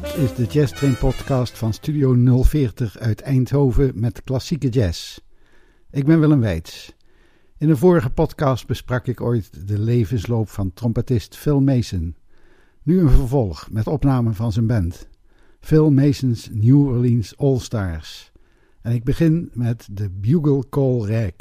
Dit is de Jazz Train podcast van Studio 040 uit Eindhoven met klassieke jazz. Ik ben Willem Weits. In een vorige podcast besprak ik ooit de levensloop van trompetist Phil Mason. Nu een vervolg met opnamen van zijn band. Phil Mason's New Orleans All Stars. En ik begin met de Bugle Call Rag.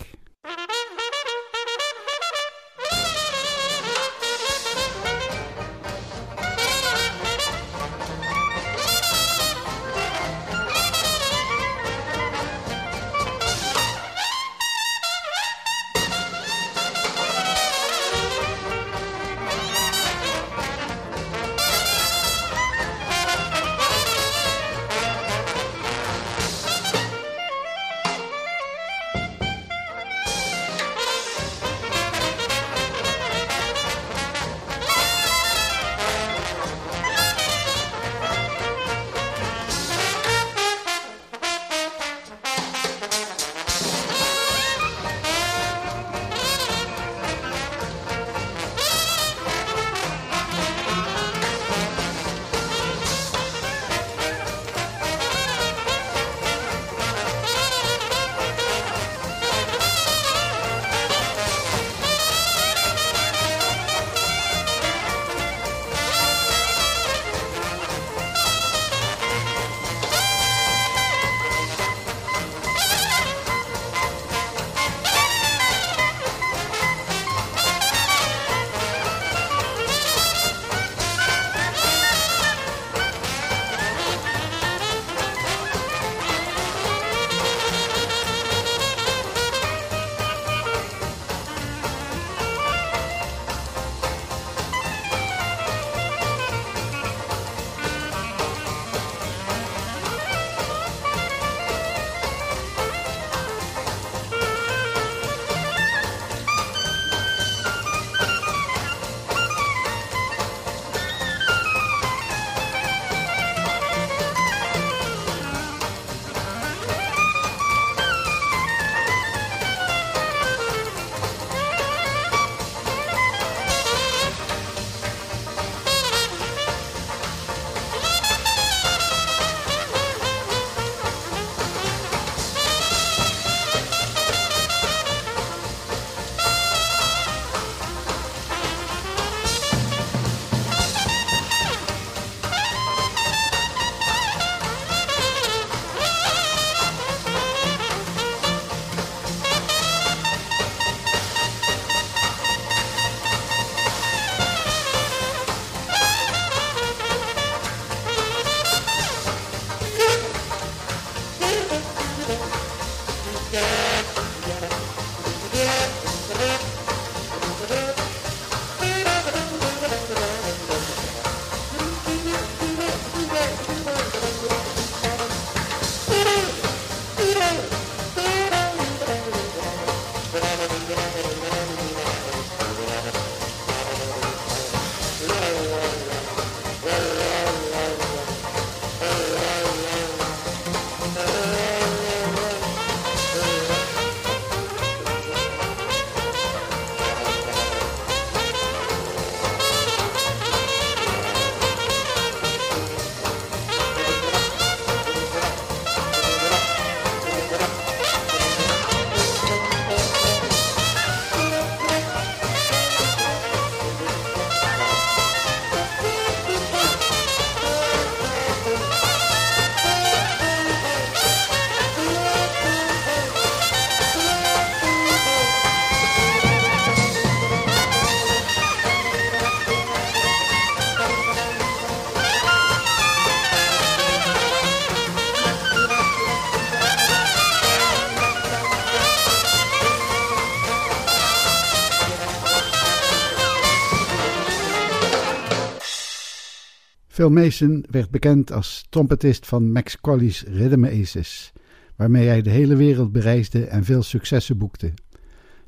Phil Mason werd bekend als trompetist van Max Colley's Rhythm Aces, waarmee hij de hele wereld bereisde en veel successen boekte.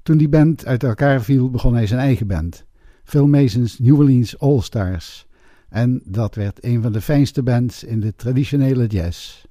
Toen die band uit elkaar viel, begon hij zijn eigen band, Phil Mason's New Orleans All Stars. En dat werd een van de fijnste bands in de traditionele jazz.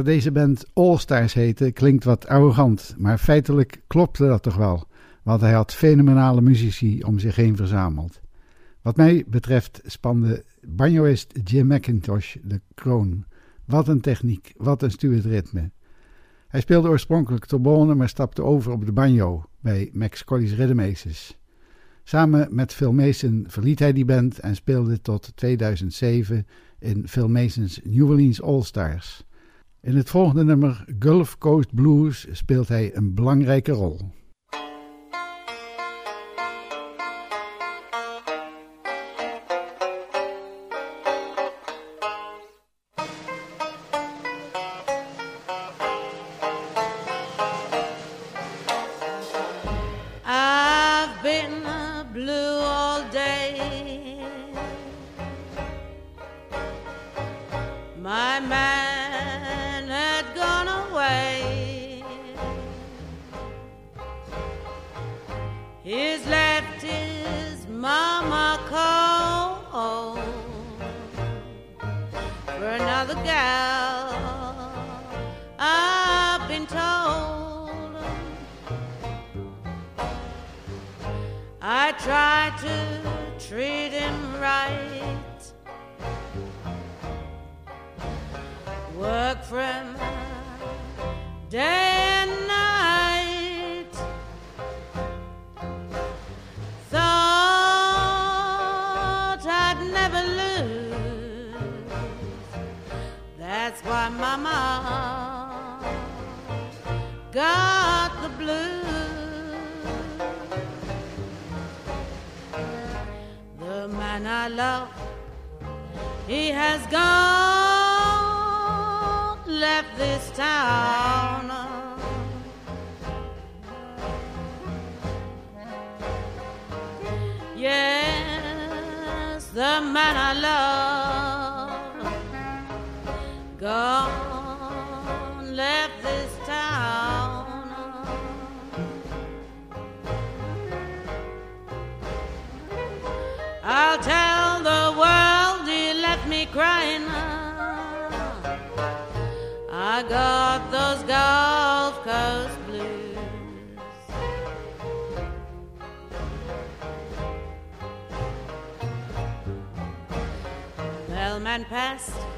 Dat deze band All Stars heette klinkt wat arrogant, maar feitelijk klopte dat toch wel, want hij had fenomenale muzici om zich heen verzameld. Wat mij betreft spande banjoist Jim McIntosh de kroon. Wat een techniek, wat een stuurd ritme. Hij speelde oorspronkelijk trombone, maar stapte over op de banjo bij Max Colley's Rhythm Aces. Samen met Phil Mason verliet hij die band en speelde tot 2007 in Phil Mason's New Orleans All Stars. In het volgende nummer Gulf Coast Blues speelt hij een belangrijke rol. And past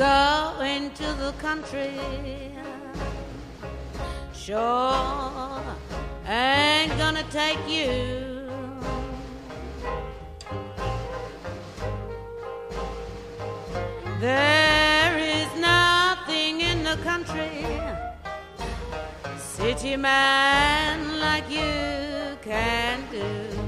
going to the country. Sure ain't gonna take you. There is nothing in the country, city man like you can do.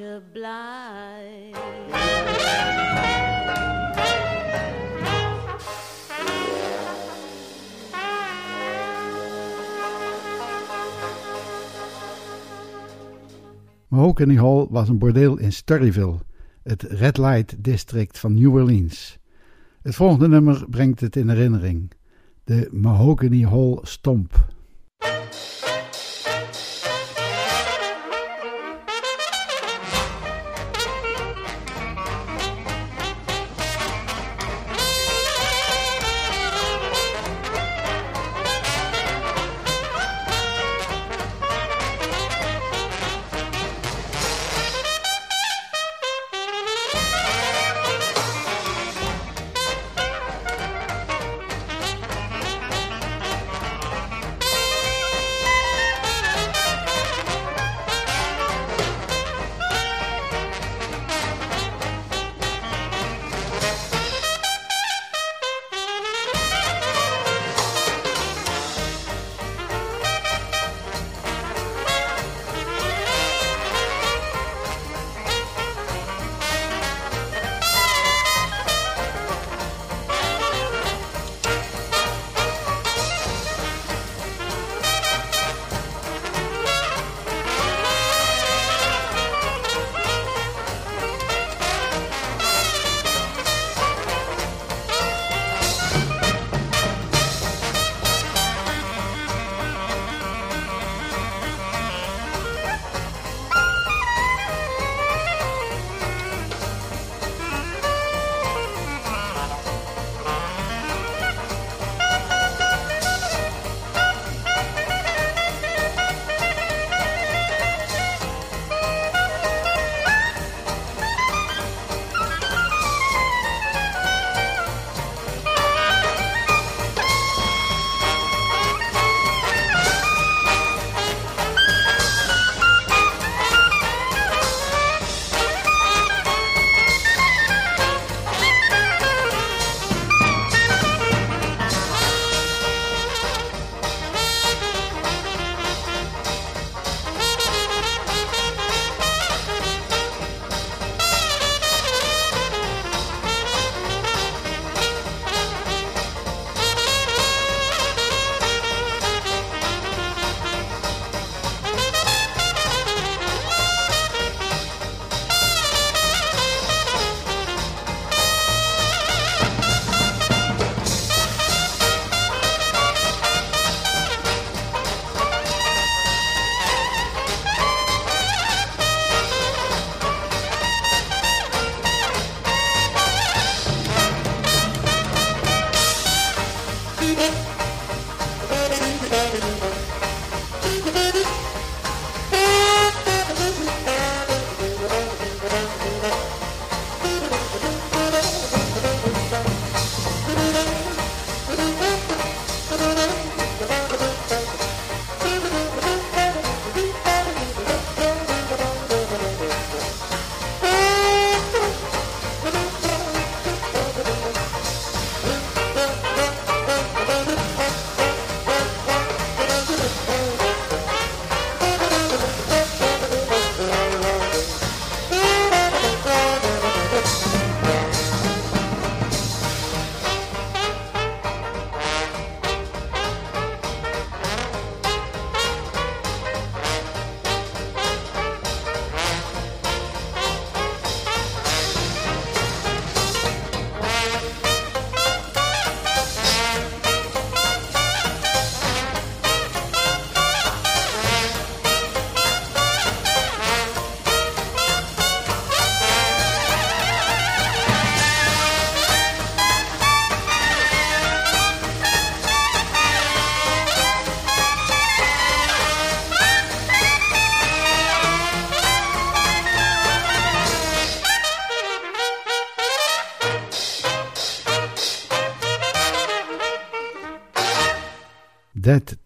Obliged. Mahogany Hall was een bordeel in Storyville, het Red Light District van New Orleans. Het volgende nummer brengt het in herinnering. De Mahogany Hall Stomp.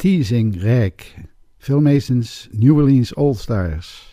teasing rijk. Veel New Orleans All-Stars.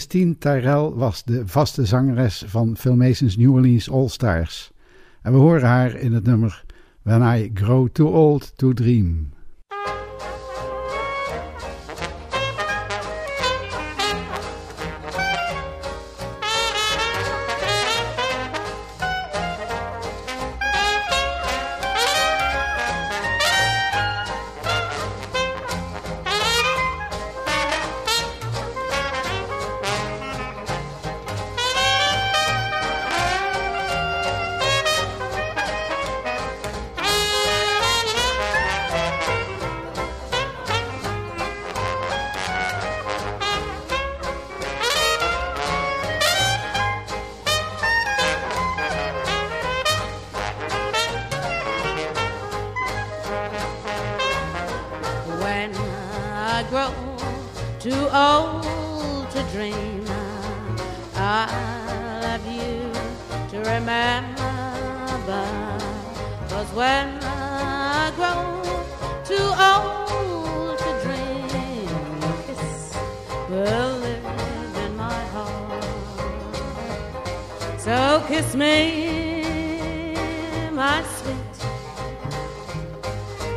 Christine Tyrell was de vaste zangeres van Filmation's New Orleans All Stars. En we horen haar in het nummer When I Grow Too Old to Dream. I love you to remember. Cause when I grow too old to dream, your kiss will live in my heart. So kiss me, my sweet,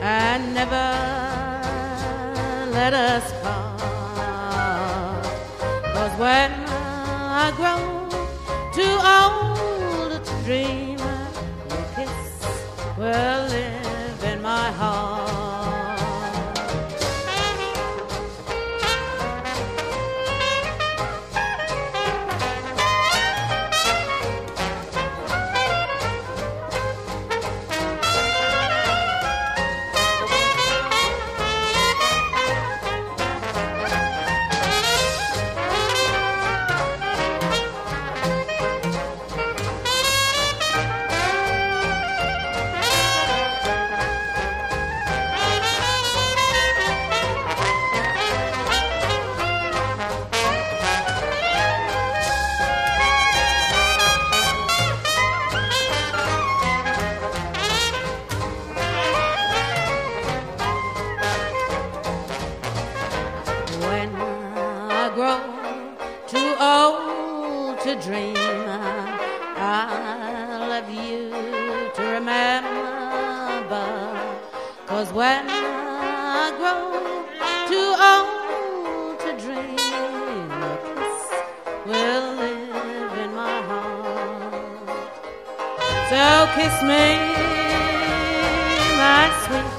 and never let us So kiss me, my sweet,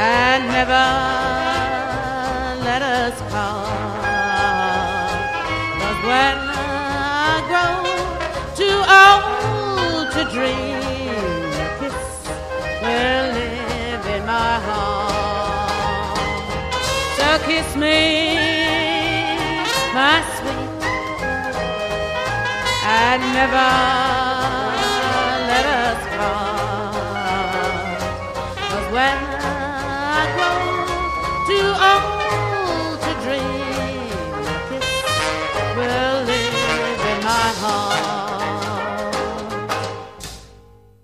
and never let us part. But when I grow too old to dream, a kiss will live in my heart. So kiss me. and never let us part. When I grow too old to dream, a kiss will live in my heart.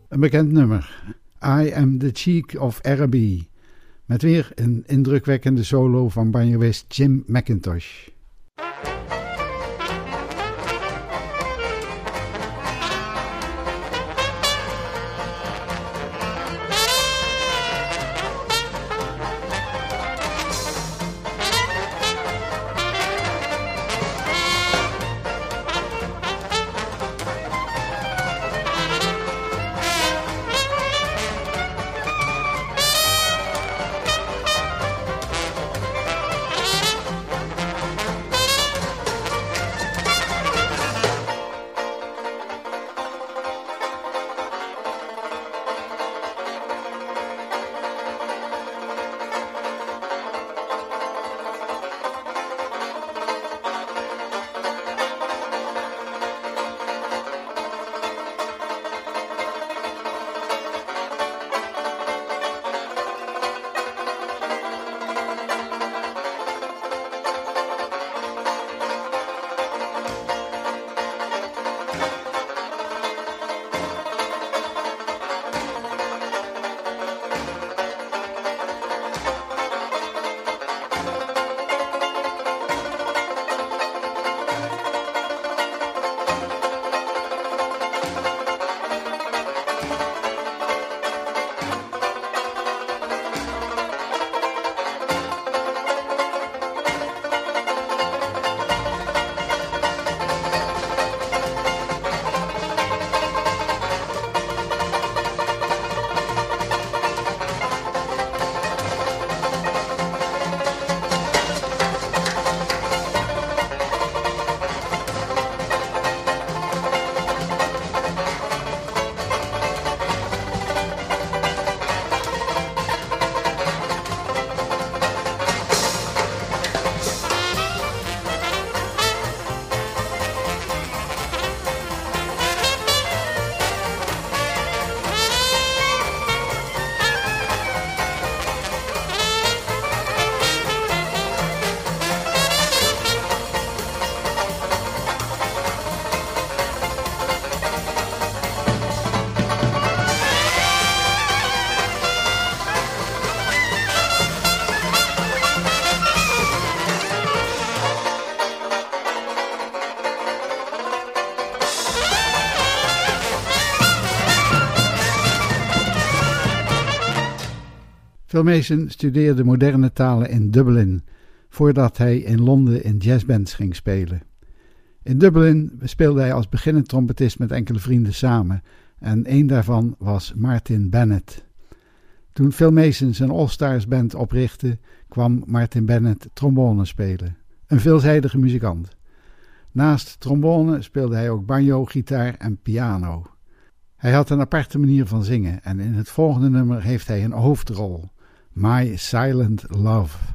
Een bekend nummer. I am the cheek of Araby. Met weer een indrukwekkende solo van banjoist Jim McIntosh. Phil Mason studeerde moderne talen in Dublin, voordat hij in Londen in jazzbands ging spelen. In Dublin speelde hij als beginnend trompetist met enkele vrienden samen en een daarvan was Martin Bennett. Toen Phil Mason zijn All-Stars band oprichtte, kwam Martin Bennett trombone spelen. Een veelzijdige muzikant. Naast trombone speelde hij ook banjo, gitaar en piano. Hij had een aparte manier van zingen en in het volgende nummer heeft hij een hoofdrol. My Silent Love.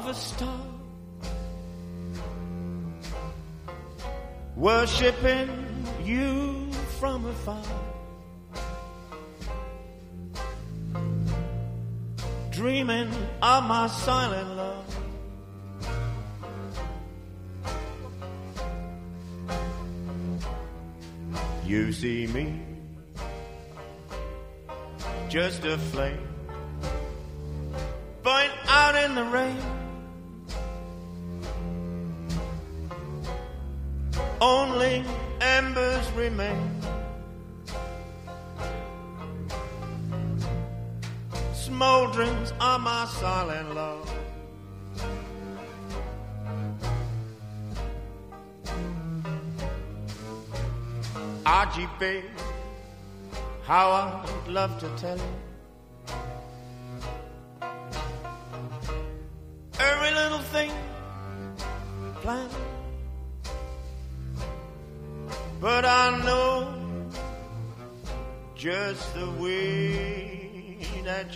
Of a star. Worshiping you from afar. Dreaming of my silent love. You see me, just a flame, burnt out in the rain. Embers remain. Smolderings are my silent love. Babe, how I'd love to tell you.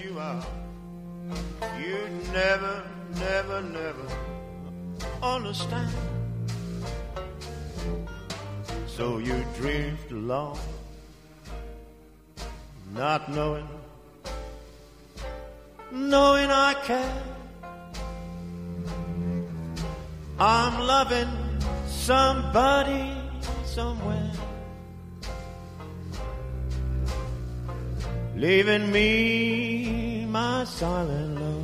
You are. You'd never, never, never understand. So you drift along, not knowing, knowing I care. I'm loving somebody somewhere, leaving me my silent love.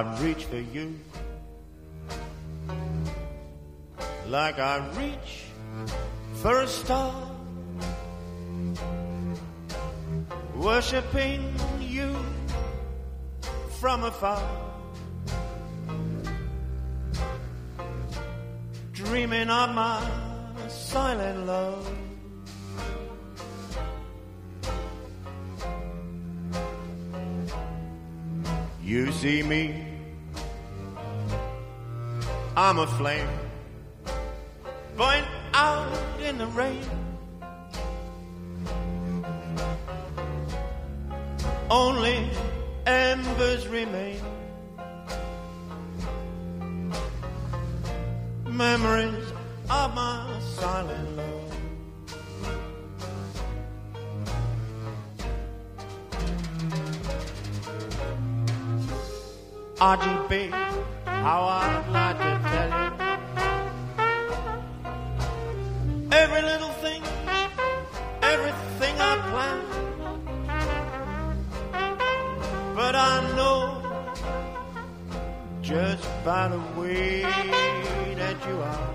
I reach for you. Like I reach for a star, worshiping you from afar, see me, I'm a flame, burnt out in the rain. Only embers remain. Memories of my silent love. RGB, how I'd like to tell you every little thing, everything I plan. But I know just by the way that you are,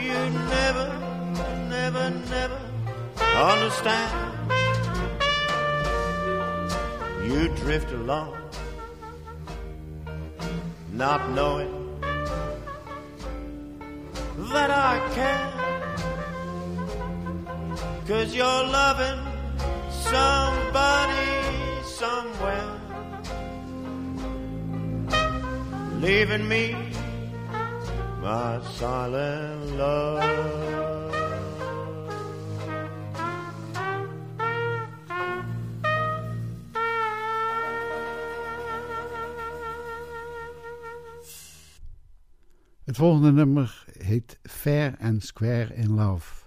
you never, never, never understand. You drift along not knowing that I care. Cause you're loving somebody somewhere, leaving me my silent love. Het volgende nummer heet Fair and Square in Love.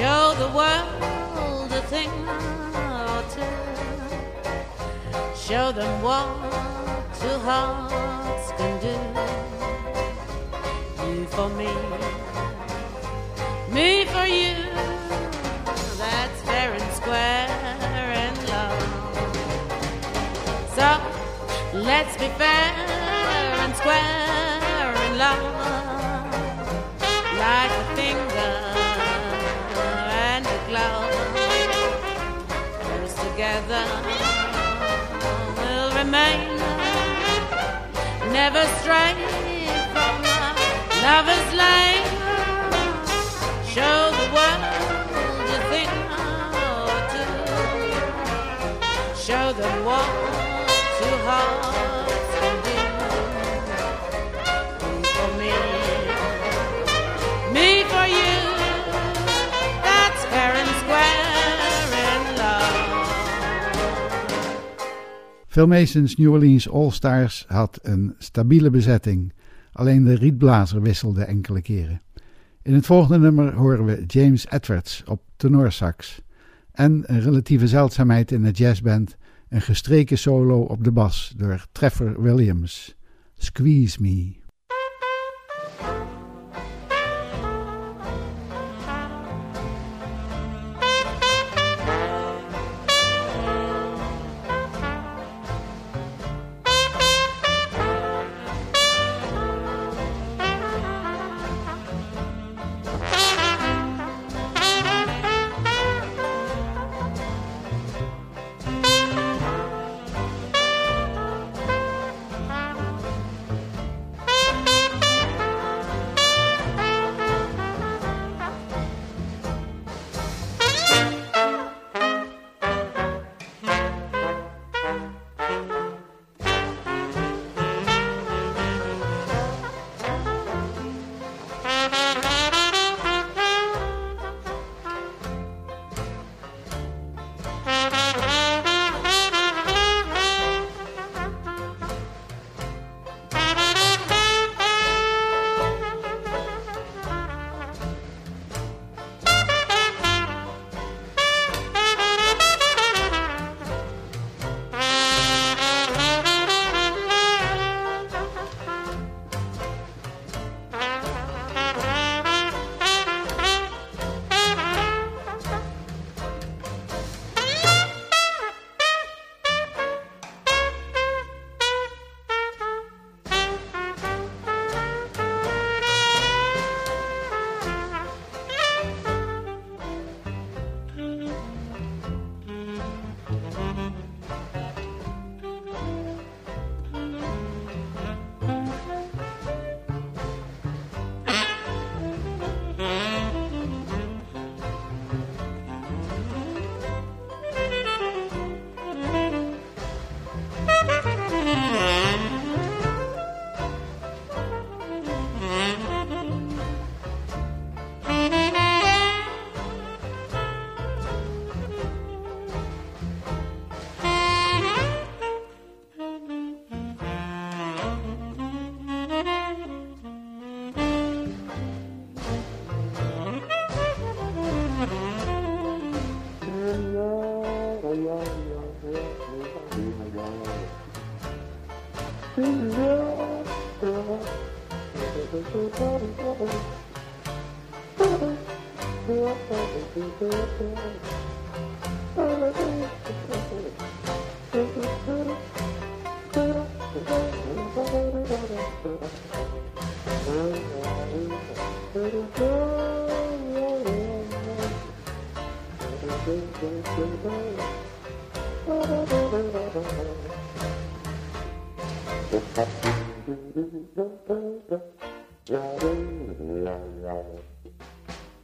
Show the world a thing or two. Show them what two hearts can do. You for me, me for you. That's fair and square in love. So let's be fair and square in love, like a finger together will remain, never stray from lover's lane. Phil Mason's New Orleans All-Stars had een stabiele bezetting. Alleen de rietblazer wisselde enkele keren. In het volgende nummer horen we James Edwards op tenorsax. En een relatieve zeldzaamheid in de jazzband, een gestreken solo op de bas door Trevor Williams. Squeeze Me.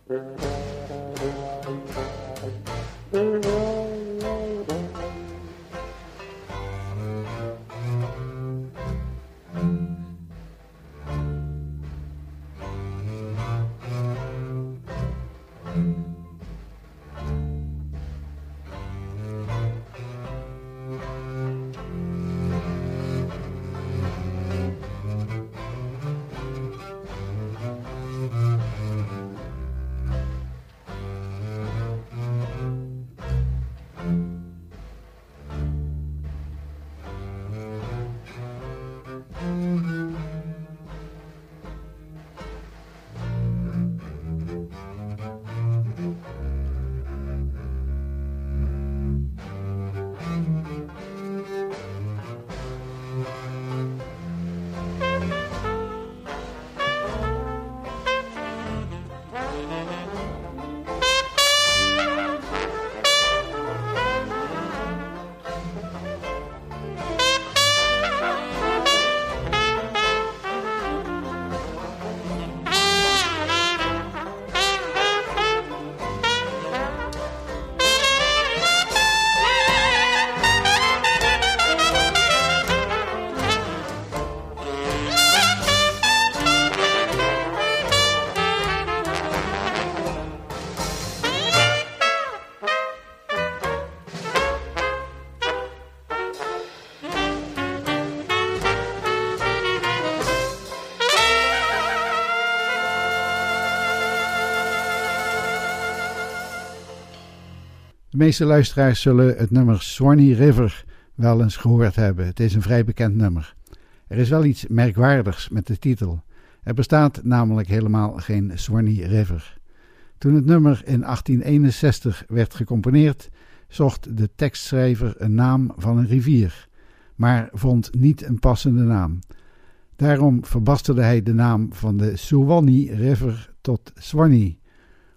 Yeah. De meeste luisteraars zullen het nummer Swanee River wel eens gehoord hebben. Het is een vrij bekend nummer. Er is wel iets merkwaardigs met de titel. Er bestaat namelijk helemaal geen Swanee River. Toen het nummer in 1861 werd gecomponeerd, zocht de tekstschrijver een naam van een rivier, maar vond niet een passende naam. Daarom verbasterde hij de naam van de Suwannee River tot Swanee,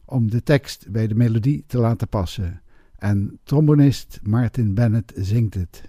om de tekst bij de melodie te laten passen. En trombonist Martin Bennett zingt het.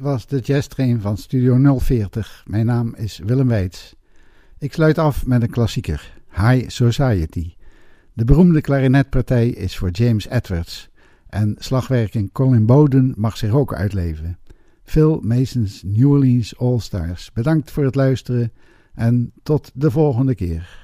Was de jazz train van Studio 040. Mijn naam is Willem Weits. Ik sluit af met een klassieker, High Society. De beroemde klarinetpartij is voor James Edwards en slagwerking Colin Bowden mag zich ook uitleven. Phil Mason's New Orleans All Stars. Bedankt voor het luisteren en tot de volgende keer.